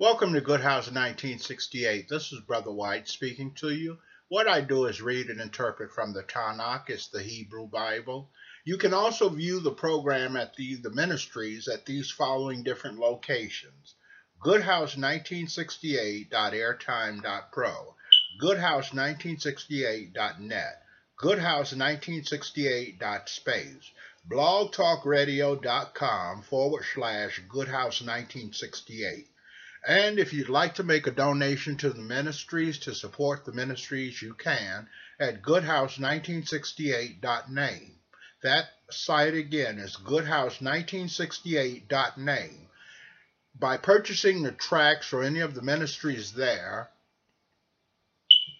Welcome to Good House 1968. This is Brother White speaking to you. What I do is read and interpret from the Tanakh, it's the Hebrew Bible. You can also view the program at the, the ministries at these following different locations. Goodhouse1968.airtime.pro, Goodhouse1968.net, Goodhouse1968.space, blogtalkradio.com forward slash Goodhouse1968. And if you'd like to make a donation to the ministries to support the ministries, you can at goodhouse1968.name. That site again is goodhouse1968.name. By purchasing the tracks or any of the ministries there,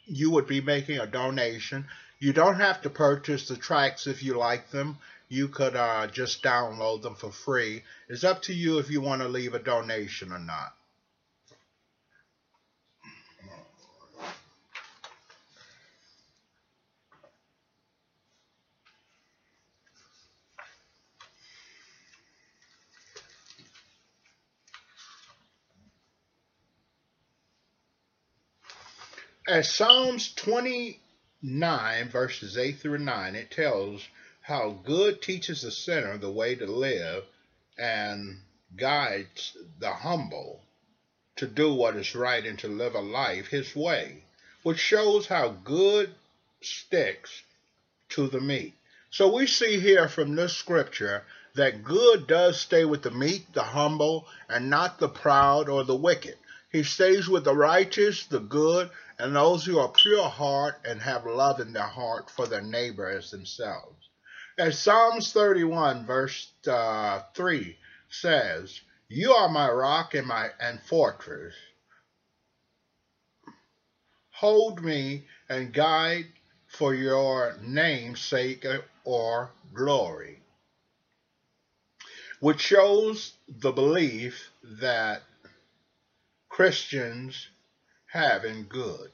you would be making a donation. You don't have to purchase the tracks if you like them. You could uh, just download them for free. It's up to you if you want to leave a donation or not. As Psalms 29, verses 8 through 9, it tells how good teaches the sinner the way to live and guides the humble to do what is right and to live a life his way, which shows how good sticks to the meek. So we see here from this scripture that good does stay with the meek, the humble, and not the proud or the wicked. He stays with the righteous, the good, and those who are pure heart and have love in their heart for their neighbor as themselves. As Psalms 31, verse uh, 3 says, You are my rock and my and fortress. Hold me and guide for your name's sake or glory. Which shows the belief that Christians have in good.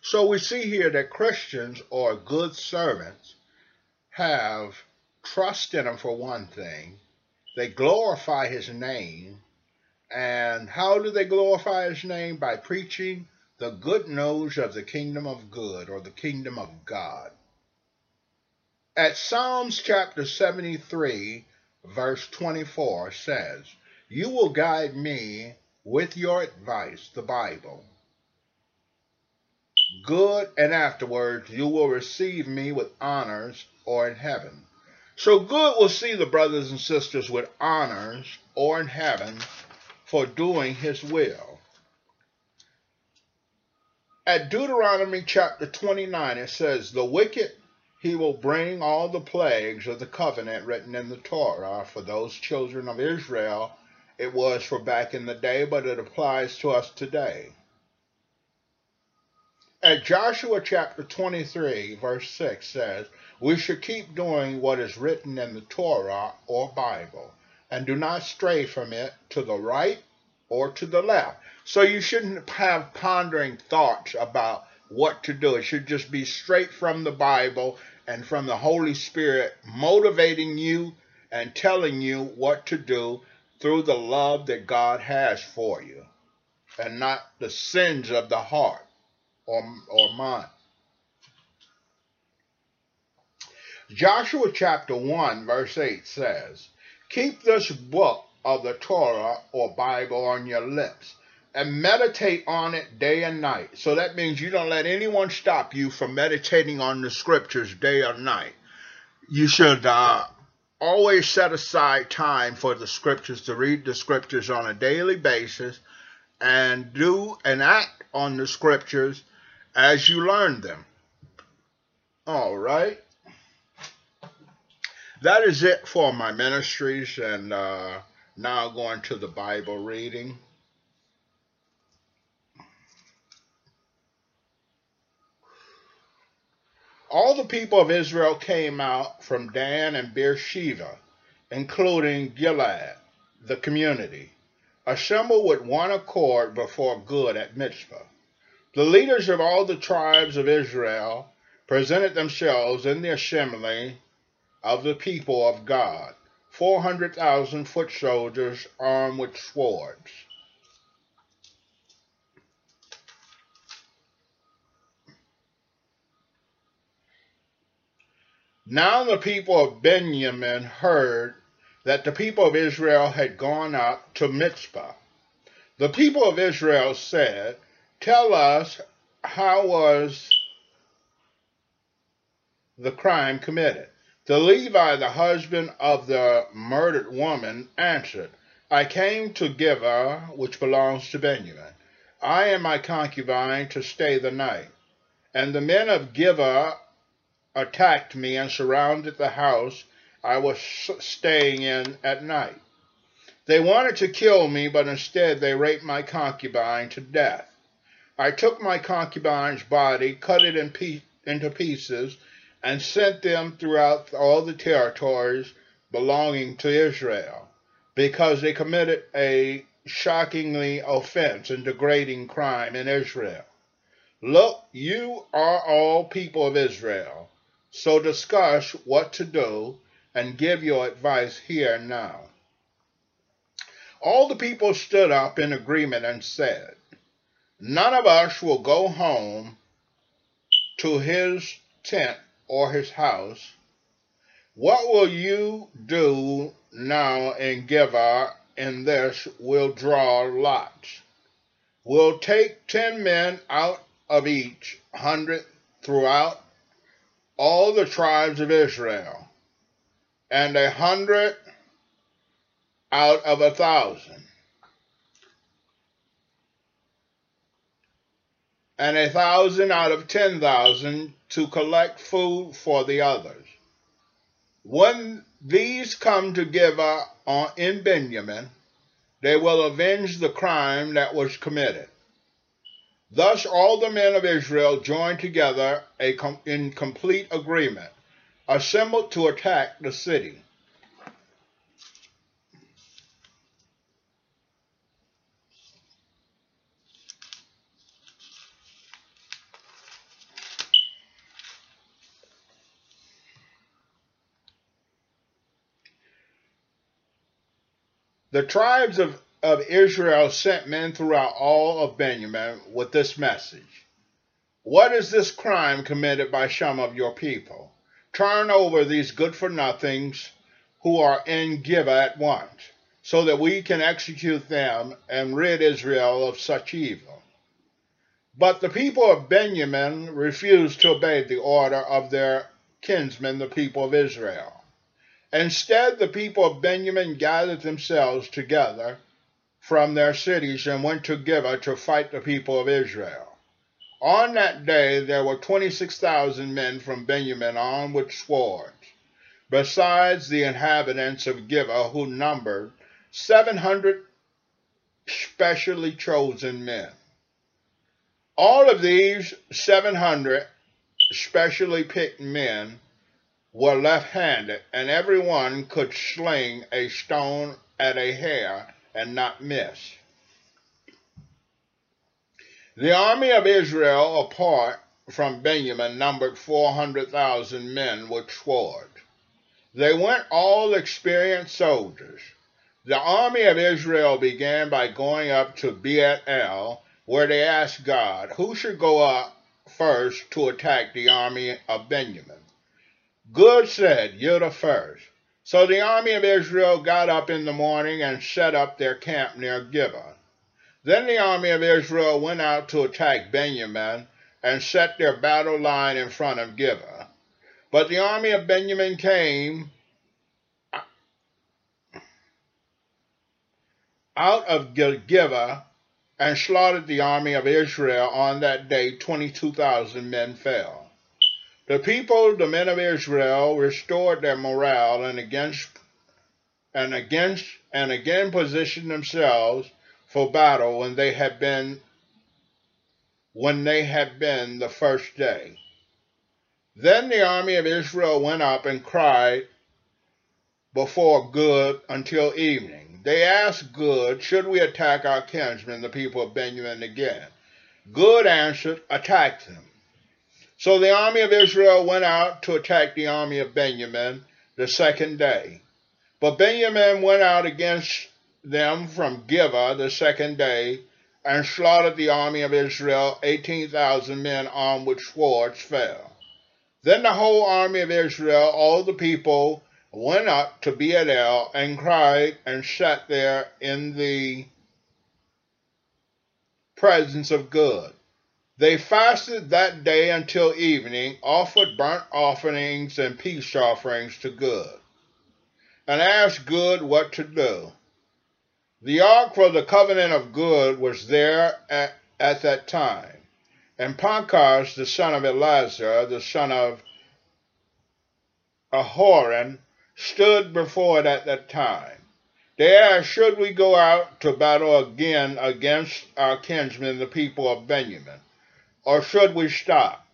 So we see here that Christians or good servants have trust in him for one thing. They glorify his name. And how do they glorify his name? By preaching the good news of the kingdom of good or the kingdom of God. At Psalms chapter 73, verse 24 says, You will guide me with your advice, the Bible. Good, and afterwards you will receive me with honors or in heaven. So good will see the brothers and sisters with honors or in heaven for doing his will. At Deuteronomy chapter 29, it says, The wicked he will bring all the plagues of the covenant written in the Torah for those children of Israel it was for back in the day, but it applies to us today. At Joshua chapter 23, verse 6 says, We should keep doing what is written in the Torah or Bible, and do not stray from it to the right or to the left. So you shouldn't have pondering thoughts about what to do. It should just be straight from the Bible and from the Holy Spirit motivating you and telling you what to do through the love that God has for you and not the sins of the heart or, or mind. Joshua chapter 1 verse 8 says, Keep this book of the Torah or Bible on your lips and meditate on it day and night. So that means you don't let anyone stop you from meditating on the scriptures day or night. You should uh, always set aside time for the scriptures to read the scriptures on a daily basis and do and act on the scriptures as you learn them. All right. That is it for my ministries, and uh, now going to the Bible reading. All the people of Israel came out from Dan and Beersheba, including Gilead, the community, assembled with one accord before Good at Mizpah. The leaders of all the tribes of Israel presented themselves in the assembly of the people of God, 400,000 foot soldiers armed with swords. Now the people of Benjamin heard that the people of Israel had gone up to Mizpah. The people of Israel said, Tell us how was the crime committed? The Levi, the husband of the murdered woman, answered, I came to Gibeah, which belongs to Benjamin. I and my concubine to stay the night. And the men of Gibeah attacked me and surrounded the house I was staying in at night. They wanted to kill me, but instead they raped my concubine to death. I took my concubine's body, cut it in pe- into pieces, and sent them throughout all the territories belonging to Israel, because they committed a shockingly offense and degrading crime in Israel. Look, you are all people of Israel, so discuss what to do and give your advice here and now. All the people stood up in agreement and said, None of us will go home to his tent or his house. What will you do now and give Gibeah in this? We'll draw lots. We'll take ten men out of each hundred throughout all the tribes of Israel and a hundred out of a thousand, and a thousand out of ten thousand to collect food for the others. When these come together in Benjamin, they will avenge the crime that was committed. Thus all the men of Israel joined together in complete agreement assembled to attack the city. The tribes of, of Israel sent men throughout all of Benjamin with this message What is this crime committed by some of your people? turn over these good for nothings who are in Gibeah at once, so that we can execute them and rid Israel of such evil. But the people of Benjamin refused to obey the order of their kinsmen, the people of Israel. Instead, the people of Benjamin gathered themselves together from their cities and went to Gibeah to fight the people of Israel. On that day there were 26,000 men from Benjamin armed with swords, besides the inhabitants of Gibeah, who numbered 700 specially chosen men. All of these 700 specially picked men were left handed, and every one could sling a stone at a hare and not miss. The army of Israel, apart from Benjamin, numbered 400,000 men with swords. They went all experienced soldiers. The army of Israel began by going up to Beit El, where they asked God, Who should go up first to attack the army of Benjamin? Good said, You're the first. So the army of Israel got up in the morning and set up their camp near Gibeah. Then the army of Israel went out to attack Benjamin and set their battle line in front of Gibeah. But the army of Benjamin came out of Gibeah and slaughtered the army of Israel on that day. 22,000 men fell. The people, the men of Israel, restored their morale and against and against and again positioned themselves for battle when they had been when they had been the first day. Then the army of Israel went up and cried before Good until evening. They asked Good, Should we attack our kinsmen, the people of Benjamin, again? Good answered, Attack them. So the army of Israel went out to attack the army of Benjamin the second day. But Benjamin went out against them from Gibeah the second day, and slaughtered the army of Israel. 18,000 men armed with swords fell. Then the whole army of Israel, all the people, went up to Beit El and cried and sat there in the presence of Gud. They fasted that day until evening, offered burnt offerings and peace offerings to Gud, and asked Gud what to do. The ark for the covenant of Gud was there at, at that time, and Pinchas, the son of Eleazar, the son of Aharon, stood before it at that time. They asked, Should we go out to battle again against our kinsmen, the people of Benjamin, or should we stop?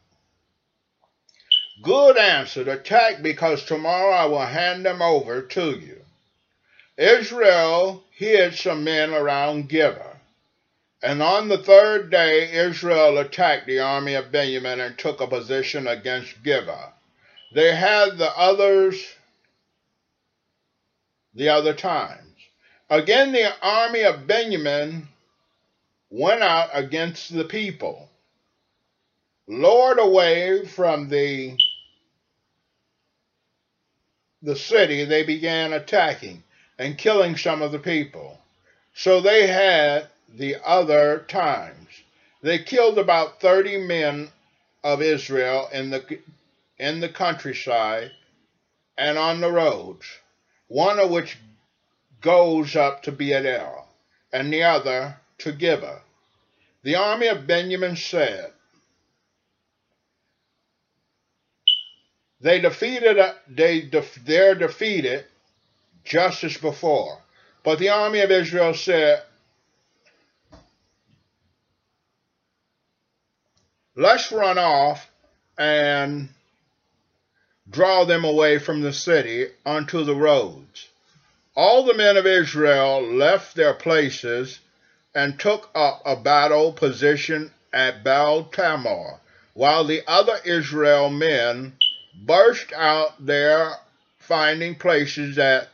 Gud answered, Attack, because tomorrow I will hand them over to you. Israel hid some men around Gibeah. And on the third day, Israel attacked the army of Benjamin and took a position against Gibeah. They had the others the other times. Again, the army of Benjamin went out against the people, lured away from the, the city, they began attacking and killing some of the people. So they had the other times. They killed about 30 men of Israel in the in the countryside and on the roads, one of which goes up to Beit El, and the other to Gibeah. The army of Benjamin said, They defeated, uh, they, they're defeated just as before. But the army of Israel said, Let's run off and draw them away from the city unto the roads. All the men of Israel left their places and took up a battle position at Baal Tamar, while the other Israel men burst out there, finding places at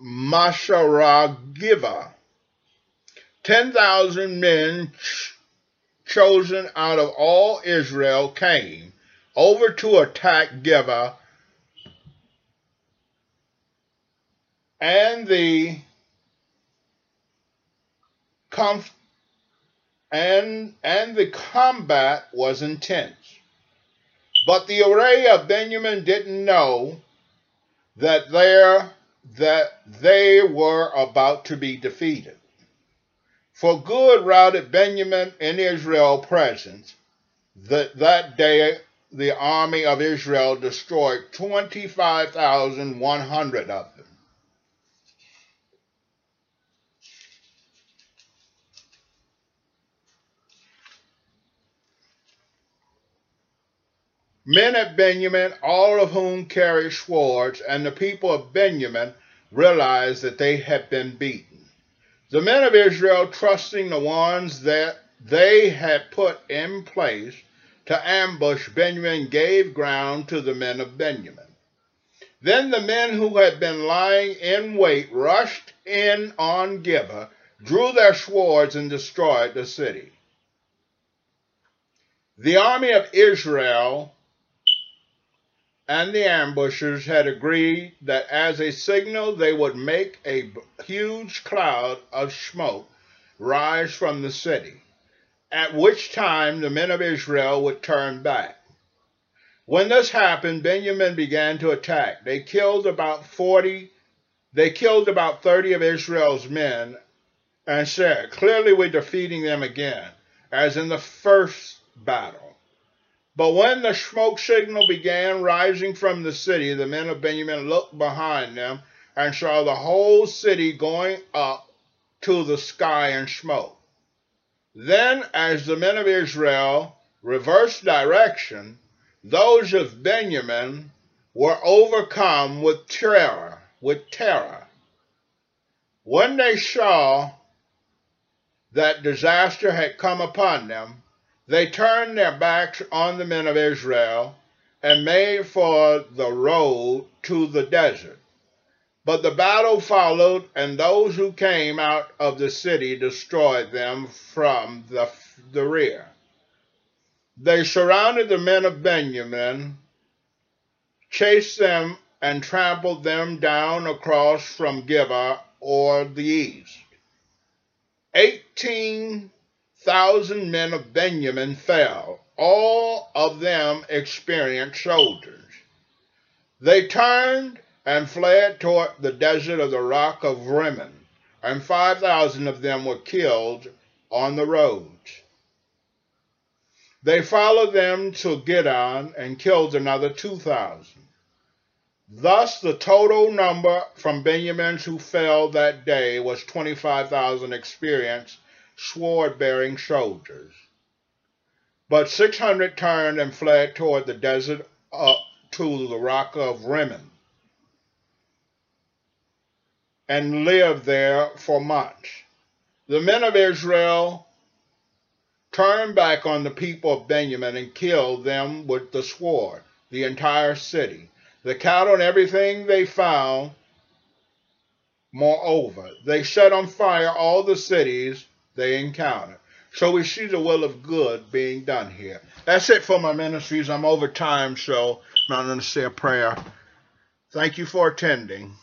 Masaragiva. Ten thousand men ch- chosen out of all Israel came over to attack Gibeah, and the comf- and and the combat was intense. But the array of Benjamin didn't know that there that they were about to be defeated. For good routed Benjamin in Israel's presence that, that day the army of Israel destroyed 25,100 of them. Men of Benjamin, all of whom carried swords, and the people of Benjamin realized that they had been beaten. The men of Israel, trusting the ones that they had put in place, to ambush Benjamin gave ground to the men of Benjamin. Then the men who had been lying in wait rushed in on Gibeah, drew their swords, and destroyed the city. The army of Israel and the ambushers had agreed that as a signal they would make a huge cloud of smoke rise from the city at which time the men of Israel would turn back. When this happened, Benjamin began to attack. They killed about 40, they killed about 30 of Israel's men and said, Clearly we're defeating them again, as in the first battle. But when the smoke signal began rising from the city, the men of Benjamin looked behind them and saw the whole city going up to the sky in smoke. Then, as the men of Israel reversed direction, those of Benjamin were overcome with terror, with terror. When they saw that disaster had come upon them, they turned their backs on the men of Israel and made for the road to the desert. But the battle followed, and those who came out of the city destroyed them from the, the rear. They surrounded the men of Benjamin, chased them, and trampled them down across from Gibeah or the east. Eighteen thousand men of Benjamin fell, all of them experienced soldiers. They turned and fled toward the desert of the rock of Rimmon, and five thousand of them were killed on the roads. They followed them to Gidon and killed another two thousand. Thus the total number from Benjamins who fell that day was 25,000 experienced sword-bearing soldiers. But 600 turned and fled toward the desert up to the rock of Rimmon and lived there for months. The men of Israel turned back on the people of Benjamin and killed them with the sword, the entire city, the cattle and everything they found. Moreover, they set on fire all the cities they encounter. So we see the will of good being done here. That's it for my ministries. I'm over time, so I'm not going to say a prayer. Thank you for attending.